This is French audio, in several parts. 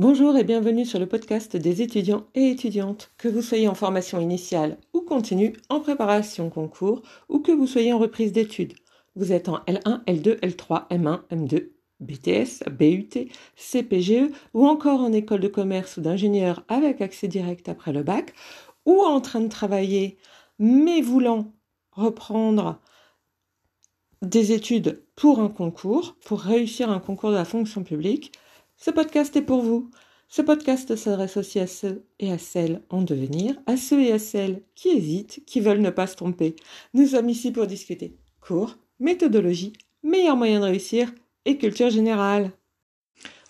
Bonjour et bienvenue sur le podcast des étudiants et étudiantes, que vous soyez en formation initiale ou continue, en préparation concours ou que vous soyez en reprise d'études. Vous êtes en L1, L2, L3, M1, M2, BTS, BUT, CPGE ou encore en école de commerce ou d'ingénieur avec accès direct après le bac ou en train de travailler mais voulant reprendre des études pour un concours, pour réussir un concours de la fonction publique, ce podcast est pour vous. Ce podcast s'adresse aussi à ceux et à celles en devenir, à ceux et à celles qui hésitent, qui veulent ne pas se tromper. Nous sommes ici pour discuter cours, méthodologie, meilleurs moyens de réussir et culture générale.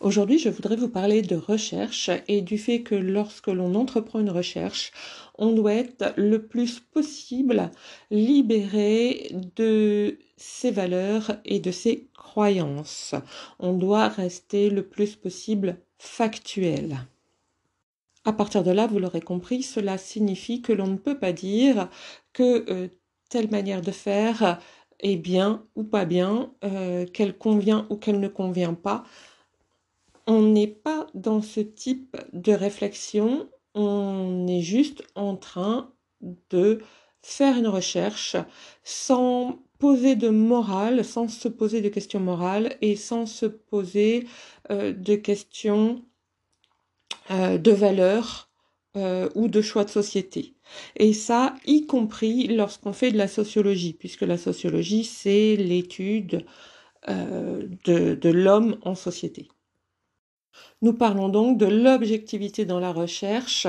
Aujourd'hui, je voudrais vous parler de recherche et du fait que lorsque l'on entreprend une recherche, on doit être le plus possible libéré de ses valeurs et de ses croyances. On doit rester le plus possible factuel. À partir de là, vous l'aurez compris, cela signifie que l'on ne peut pas dire que euh, telle manière de faire est bien ou pas bien, euh, qu'elle convient ou qu'elle ne convient pas. On n'est pas dans ce type de réflexion, on est juste en train de faire une recherche sans poser de morale, sans se poser de questions morales et sans se poser euh, de questions euh, de valeur euh, ou de choix de société. Et ça, y compris lorsqu'on fait de la sociologie, puisque la sociologie, c'est l'étude de, de l'homme en société. Nous parlons donc de l'objectivité dans la recherche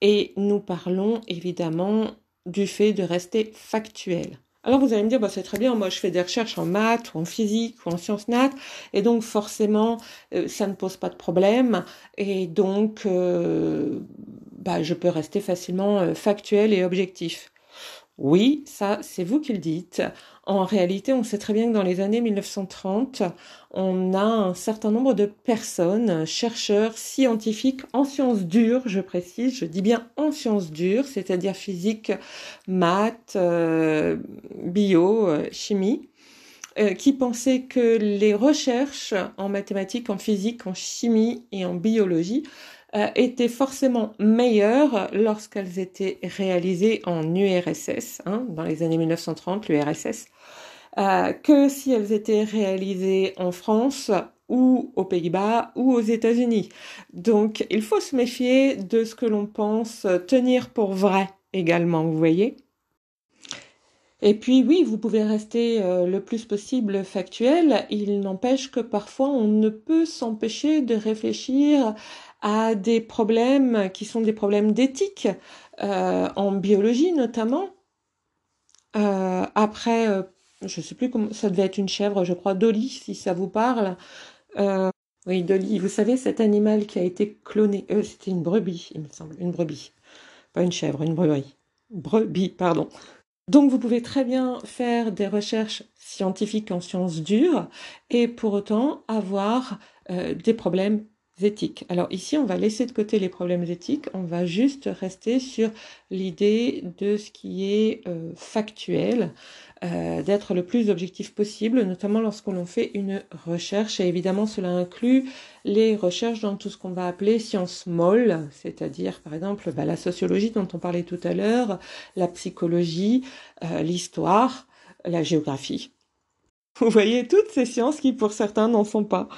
et nous parlons évidemment du fait de rester factuel. Alors vous allez me dire, bah, c'est très bien, moi je fais des recherches en maths ou en physique ou en sciences nat, et donc forcément euh, ça ne pose pas de problème, et donc euh, bah, je peux rester facilement euh, factuel et objectif. Oui, ça, c'est vous qui le dites. En réalité, on sait très bien que dans les années 1930, on a un certain nombre de personnes, chercheurs, scientifiques en sciences dures, je précise, je dis bien en sciences dures, c'est-à-dire physique, maths, euh, bio, euh, chimie, euh, qui pensaient que les recherches en mathématiques, en physique, en chimie et en biologie euh, étaient forcément meilleures lorsqu'elles étaient réalisées en URSS, hein, dans les années 1930, l'URSS, euh, que si elles étaient réalisées en France ou aux Pays-Bas ou aux États-Unis. Donc il faut se méfier de ce que l'on pense tenir pour vrai également, vous voyez. Et puis oui, vous pouvez rester euh, le plus possible factuel, il n'empêche que parfois on ne peut s'empêcher de réfléchir à des problèmes qui sont des problèmes d'éthique, euh, en biologie notamment. Euh, après, euh, je ne sais plus comment, ça devait être une chèvre, je crois, Dolly, si ça vous parle. oui, Dolly, vous savez, cet animal qui a été cloné, c'était une brebis, il me semble, une brebis. Pas une chèvre, une brebis. Brebis, pardon. Donc vous pouvez très bien faire des recherches scientifiques en sciences dures et pour autant avoir des problèmes Alors ici, on va laisser de côté les problèmes éthiques, on va juste rester sur l'idée de ce qui est euh, factuel, euh, d'être le plus objectif possible, notamment lorsqu'on fait une recherche. Et évidemment, cela inclut les recherches dans tout ce qu'on va appeler sciences molles, c'est-à-dire par exemple bah, la sociologie dont on parlait tout à l'heure, la psychologie, euh, l'histoire, la géographie. Vous voyez toutes ces sciences qui pour certains n'en sont pas.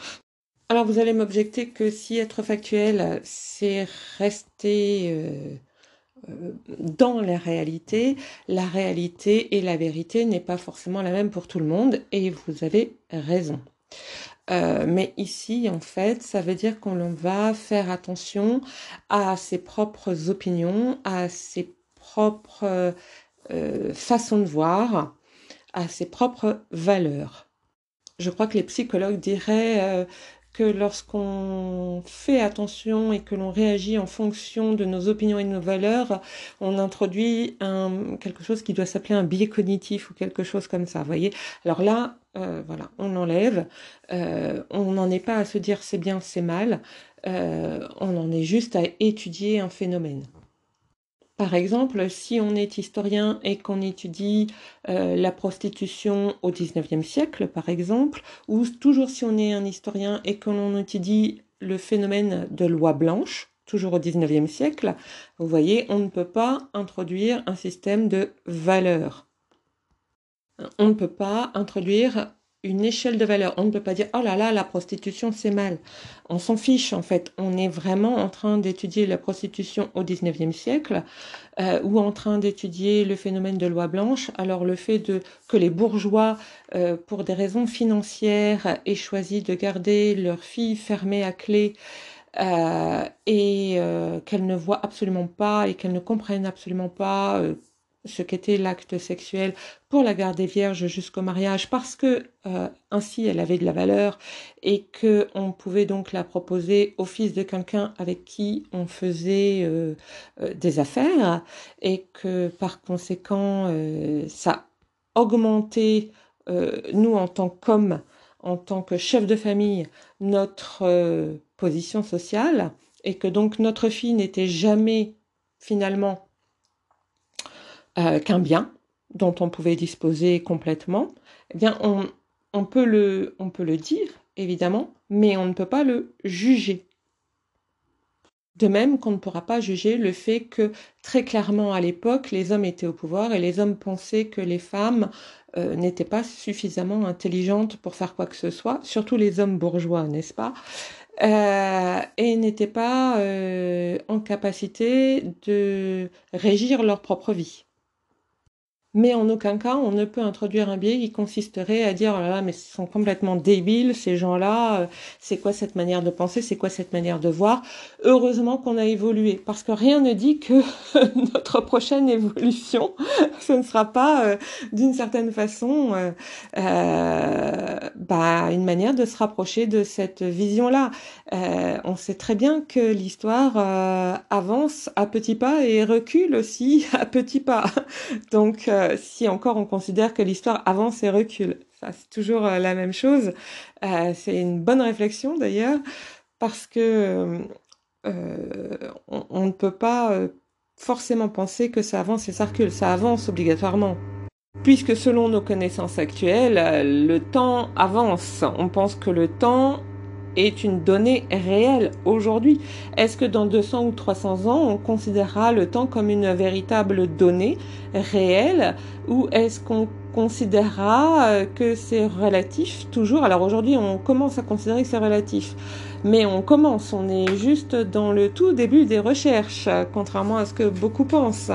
Alors vous allez m'objecter que si être factuel, c'est rester euh, euh, dans la réalité, la réalité et la vérité n'est pas forcément la même pour tout le monde et vous avez raison. Euh, mais ici, en fait, ça veut dire qu'on va faire attention à ses propres opinions, à ses propres façons de voir, à ses propres valeurs. Je crois que les psychologues diraient que lorsqu'on fait attention et que l'on réagit en fonction de nos opinions et de nos valeurs, on introduit quelque chose qui doit s'appeler un biais cognitif ou quelque chose comme ça, voyez Alors là, euh, voilà, on enlève, euh, on n'en est pas à se dire c'est bien, c'est mal, euh, on en est juste à étudier un phénomène. Par exemple, si on est historien et qu'on étudie euh, la prostitution au XIXe siècle, par exemple, ou toujours si on est un historien et que l'on étudie le phénomène de loi blanche, toujours au XIXe siècle. Vous voyez, on ne peut pas introduire un système de valeurs. On ne peut pas introduire une échelle de valeur. On ne peut pas dire oh là là, la prostitution c'est mal. On s'en fiche en fait. On est vraiment en train d'étudier la prostitution au 19e siècle euh, ou en train d'étudier le phénomène de loi blanche. Alors le fait de que les bourgeois, euh, pour des raisons financières, aient choisi de garder leurs filles fermées à clé euh, et qu'elles ne voient absolument pas et qu'elles ne comprennent absolument pas ce qu'était l'acte sexuel pour la garder vierge jusqu'au mariage parce que euh, ainsi elle avait de la valeur et que on pouvait donc la proposer au fils de quelqu'un avec qui on faisait euh, euh, des affaires et que par conséquent ça augmentait nous en tant qu'hommes en tant que chef de famille notre position sociale et que donc notre fille n'était jamais finalement euh, qu'un bien dont on pouvait disposer complètement, eh bien on, peut le dire, évidemment, mais on ne peut pas le juger. De même qu'on ne pourra pas juger le fait que très clairement à l'époque, les hommes étaient au pouvoir et les hommes pensaient que les femmes euh, n'étaient pas suffisamment intelligentes pour faire quoi que ce soit, surtout les hommes bourgeois, n'est-ce pas euh, et n'étaient pas en capacité de régir leur propre vie. Mais en aucun cas, on ne peut introduire un biais qui consisterait à dire, oh là là, mais ce sont complètement débiles, ces gens-là, euh, c'est quoi cette manière de penser, c'est quoi cette manière de voir? Heureusement qu'on a évolué, parce que rien ne dit que notre prochaine évolution, ce ne sera pas, euh, d'une certaine façon, euh, bah, une manière de se rapprocher de cette vision-là. on sait très bien que l'histoire avance à petits pas et recule aussi à petits pas. Donc, euh, si encore on considère que l'histoire avance et recule. Ça, c'est toujours euh, la même chose. Euh, c'est une bonne réflexion d'ailleurs, parce que on, ne peut pas forcément penser que ça avance et ça recule. Ça avance obligatoirement. Puisque selon nos connaissances actuelles, le temps avance. On pense que le temps est une donnée réelle aujourd'hui. Est-ce que dans 200 ou 300 ans, on considérera le temps comme une véritable donnée réelle ou est-ce qu'on considérera euh, que c'est relatif toujours? Alors aujourd'hui, on commence à considérer que c'est relatif. Mais on commence, on est juste dans le tout début des recherches, contrairement à ce que beaucoup pensent.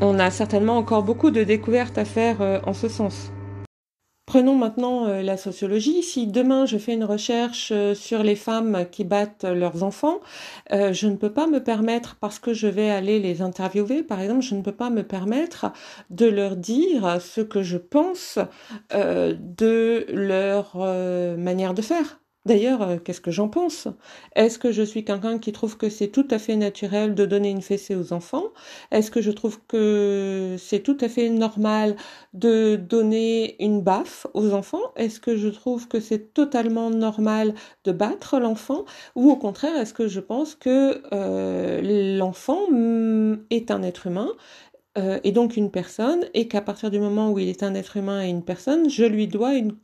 On a certainement encore beaucoup de découvertes à faire euh, en ce sens. Prenons maintenant euh, la sociologie. Si demain je fais une recherche euh, sur les femmes qui battent leurs enfants, euh, je ne peux pas me permettre, parce que je vais aller les interviewer, par exemple, je ne peux pas me permettre de leur dire ce que je pense de leur manière de faire. D'ailleurs, euh, qu'est-ce que j'en pense? Est-ce que je suis quelqu'un qui trouve que c'est tout à fait naturel de donner une fessée aux enfants? Est-ce que je trouve que c'est tout à fait normal de donner une baffe aux enfants? Est-ce que je trouve que c'est totalement normal de battre l'enfant? Ou au contraire, est-ce que je pense que euh, l'enfant mm, est un être humain euh, et donc une personne, et qu'à partir du moment où il est un être humain et une personne, je lui dois une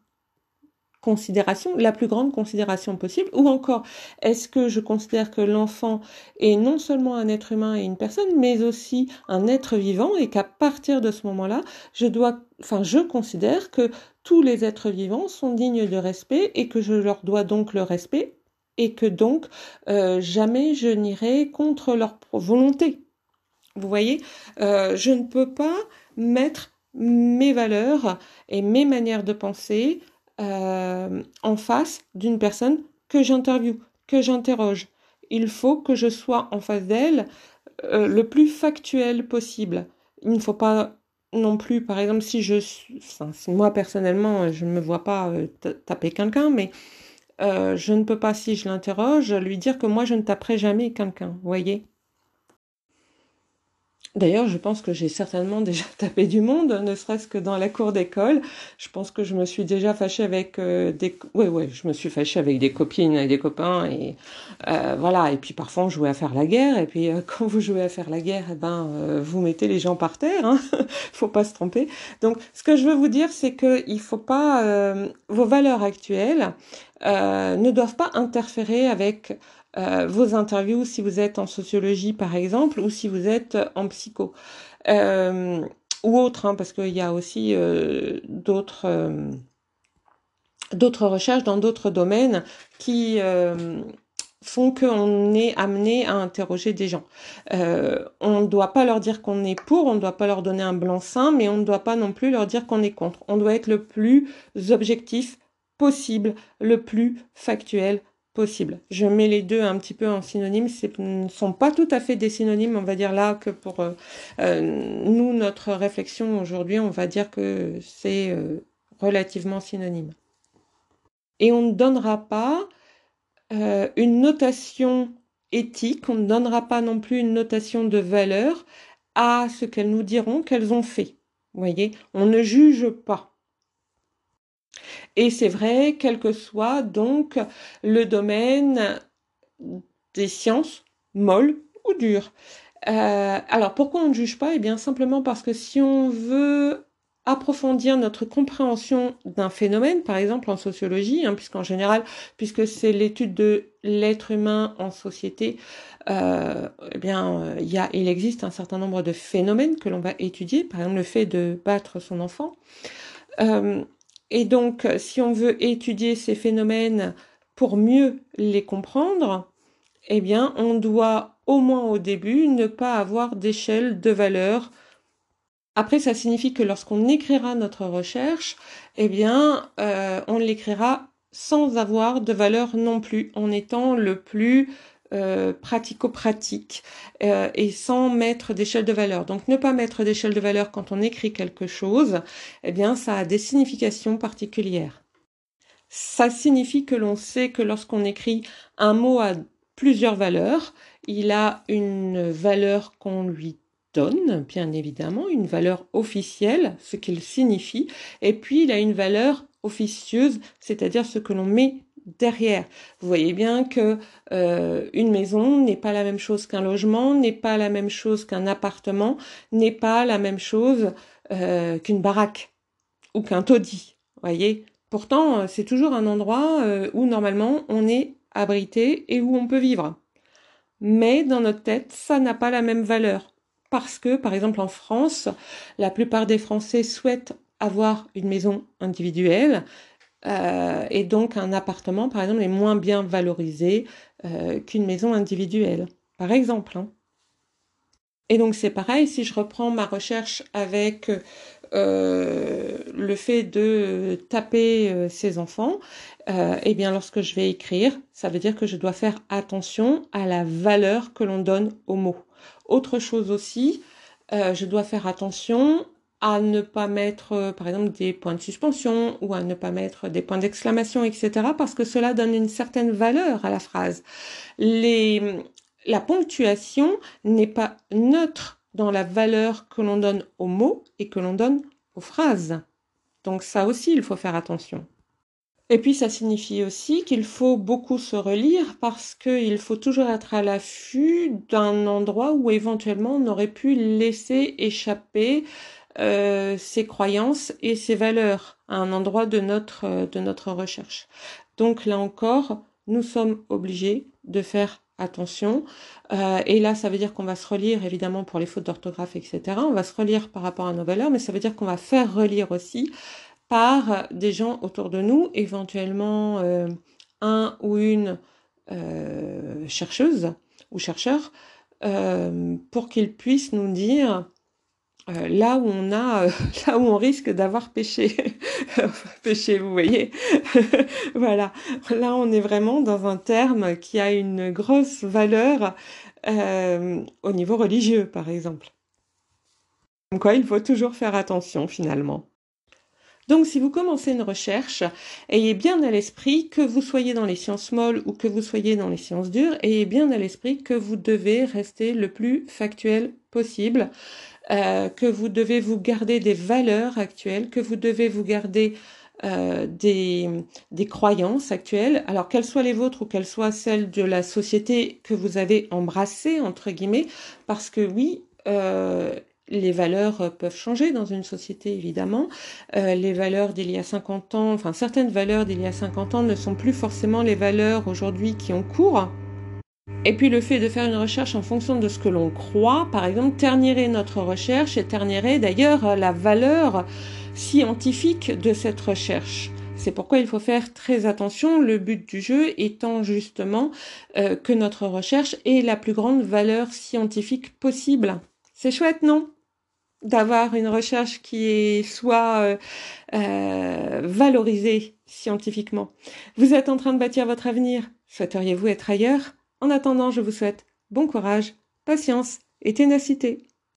considération, la plus grande considération possible, ou encore est-ce que je considère que l'enfant est non seulement un être humain et une personne, mais aussi un être vivant et qu'à partir de ce moment-là, je dois, enfin, je considère que tous les êtres vivants sont dignes de respect et que je leur dois donc le respect et que donc euh, jamais je n'irai contre leur volonté. Vous voyez, euh, je ne peux pas mettre mes valeurs et mes manières de penser euh, en face d'une personne que j'interviewe, que j'interroge. Il faut que je sois en face d'elle euh, le plus factuel possible. Il ne faut pas non plus, par exemple, si je moi personnellement, je ne me vois pas euh, taper quelqu'un, mais je ne peux pas, si je l'interroge, lui dire que moi je ne taperai jamais quelqu'un, vous voyez? D'ailleurs, je pense que j'ai certainement déjà tapé du monde, ne serait-ce que dans la cour d'école. Je pense que je me suis déjà fâchée avec euh, des... Ouais, ouais, je me suis fâchée avec des copines et des copains. Et euh, voilà, et puis parfois on jouait à faire la guerre. Et puis euh, quand vous jouez à faire la guerre, eh ben, vous mettez les gens par terre. Hein faut pas se tromper. Donc, ce que je veux vous dire, c'est qu'il faut pas... vos valeurs actuelles, ne doivent pas interférer avec vos interviews si vous êtes en sociologie par exemple ou si vous êtes en psycho ou autre, hein, parce qu'il y a aussi d'autres d'autres recherches dans d'autres domaines qui font qu'on est amené à interroger des gens. Euh, on ne doit pas leur dire qu'on est pour, on ne doit pas leur donner un blanc-seing, mais on ne doit pas non plus leur dire qu'on est contre. On doit être le plus objectif possible, le plus factuel possible. Je mets les deux un petit peu en synonyme, ce ne sont pas tout à fait des synonymes, on va dire là que pour euh, euh, nous, notre réflexion aujourd'hui, on va dire que c'est relativement synonyme. Et on ne donnera pas euh, une notation éthique, on ne donnera pas non plus une notation de valeur à ce qu'elles nous diront qu'elles ont fait. Vous voyez, on ne juge pas. Et c'est vrai, quel que soit donc le domaine des sciences, molles ou dures. Euh, alors pourquoi on ne juge pas? Eh bien simplement parce que si on veut approfondir notre compréhension d'un phénomène, par exemple en sociologie, hein, puisqu'en général, puisque c'est l'étude de l'être humain en société, euh, eh bien, euh, il, existe un certain nombre de phénomènes que l'on va étudier, par exemple le fait de battre son enfant. Et donc, si on veut étudier ces phénomènes pour mieux les comprendre, eh bien, on doit au moins au début ne pas avoir d'échelle de valeur. Après, ça signifie que lorsqu'on écrira notre recherche, eh bien, euh, on l'écrira sans avoir de valeur non plus, en étant le plus euh, pratico-pratique euh, et sans mettre d'échelle de valeur. Donc, ne pas mettre d'échelle de valeur quand on écrit quelque chose, eh bien, ça a des significations particulières. Ça signifie que l'on sait que lorsqu'on écrit un mot à plusieurs valeurs, il a une valeur qu'on lui donne, bien évidemment, une valeur officielle, ce qu'il signifie, et puis il a une valeur officieuse, c'est-à-dire ce que l'on met derrière. Vous voyez bien que euh, une maison n'est pas la même chose qu'un logement, n'est pas la même chose qu'un appartement, n'est pas la même chose euh, qu'une baraque ou qu'un taudis. Voyez. Pourtant, c'est toujours un endroit euh, où normalement on est abrité et où on peut vivre. Mais dans notre tête, ça n'a pas la même valeur parce que, par exemple, en France, la plupart des Français souhaitent avoir une maison individuelle euh, et donc un appartement, par exemple, est moins bien valorisé euh, qu'une maison individuelle, par exemple. Hein. Et donc c'est pareil, si je reprends ma recherche avec euh, le fait de taper ses enfants, eh bien lorsque je vais écrire, ça veut dire que je dois faire attention à la valeur que l'on donne aux mots. Autre chose aussi, je dois faire attention à ne pas mettre, euh, par exemple, des points de suspension ou à ne pas mettre des points d'exclamation, etc., parce que cela donne une certaine valeur à la phrase. la ponctuation n'est pas neutre dans la valeur que l'on donne aux mots et que l'on donne aux phrases. Donc ça aussi, il faut faire attention. Et puis ça signifie aussi qu'il faut beaucoup se relire parce qu'il faut toujours être à l'affût d'un endroit où éventuellement on aurait pu laisser échapper euh, ses croyances et ses valeurs à un endroit de notre, de notre recherche. Donc là encore, nous sommes obligés de faire attention. Euh, et là, ça veut dire qu'on va se relire, évidemment, pour les fautes d'orthographe, etc. On va se relire par rapport à nos valeurs, mais ça veut dire qu'on va faire relire aussi par des gens autour de nous, éventuellement euh, un ou une euh, chercheuse ou chercheur, euh, pour qu'ils puissent nous dire là où on a, là où on risque d'avoir péché, péché, vous voyez, voilà. Là, on est vraiment dans un terme qui a une grosse valeur au niveau religieux, par exemple. Donc, quoi, il faut toujours faire attention finalement. Donc si vous commencez une recherche, ayez bien à l'esprit que vous soyez dans les sciences molles ou que vous soyez dans les sciences dures, ayez bien à l'esprit que vous devez rester le plus factuel possible, euh, que vous devez vous garder des valeurs actuelles, que vous devez vous garder euh, des, des croyances actuelles, alors qu'elles soient les vôtres ou qu'elles soient celles de la société que vous avez embrassée, entre guillemets, parce que oui, euh, les valeurs peuvent changer dans une société, évidemment. les valeurs d'il y a 50 ans, enfin certaines valeurs d'il y a 50 ans ne sont plus forcément les valeurs aujourd'hui qui ont cours. Et puis le fait de faire une recherche en fonction de ce que l'on croit, par exemple, ternirait notre recherche et ternirait d'ailleurs la valeur scientifique de cette recherche. C'est pourquoi il faut faire très attention, le but du jeu étant justement euh, que notre recherche ait la plus grande valeur scientifique possible. C'est chouette, non? D'avoir une recherche qui soit euh, euh, valorisée scientifiquement. Vous êtes en train de bâtir votre avenir. Souhaiteriez-vous être ailleurs? En attendant, je vous souhaite bon courage, patience et ténacité.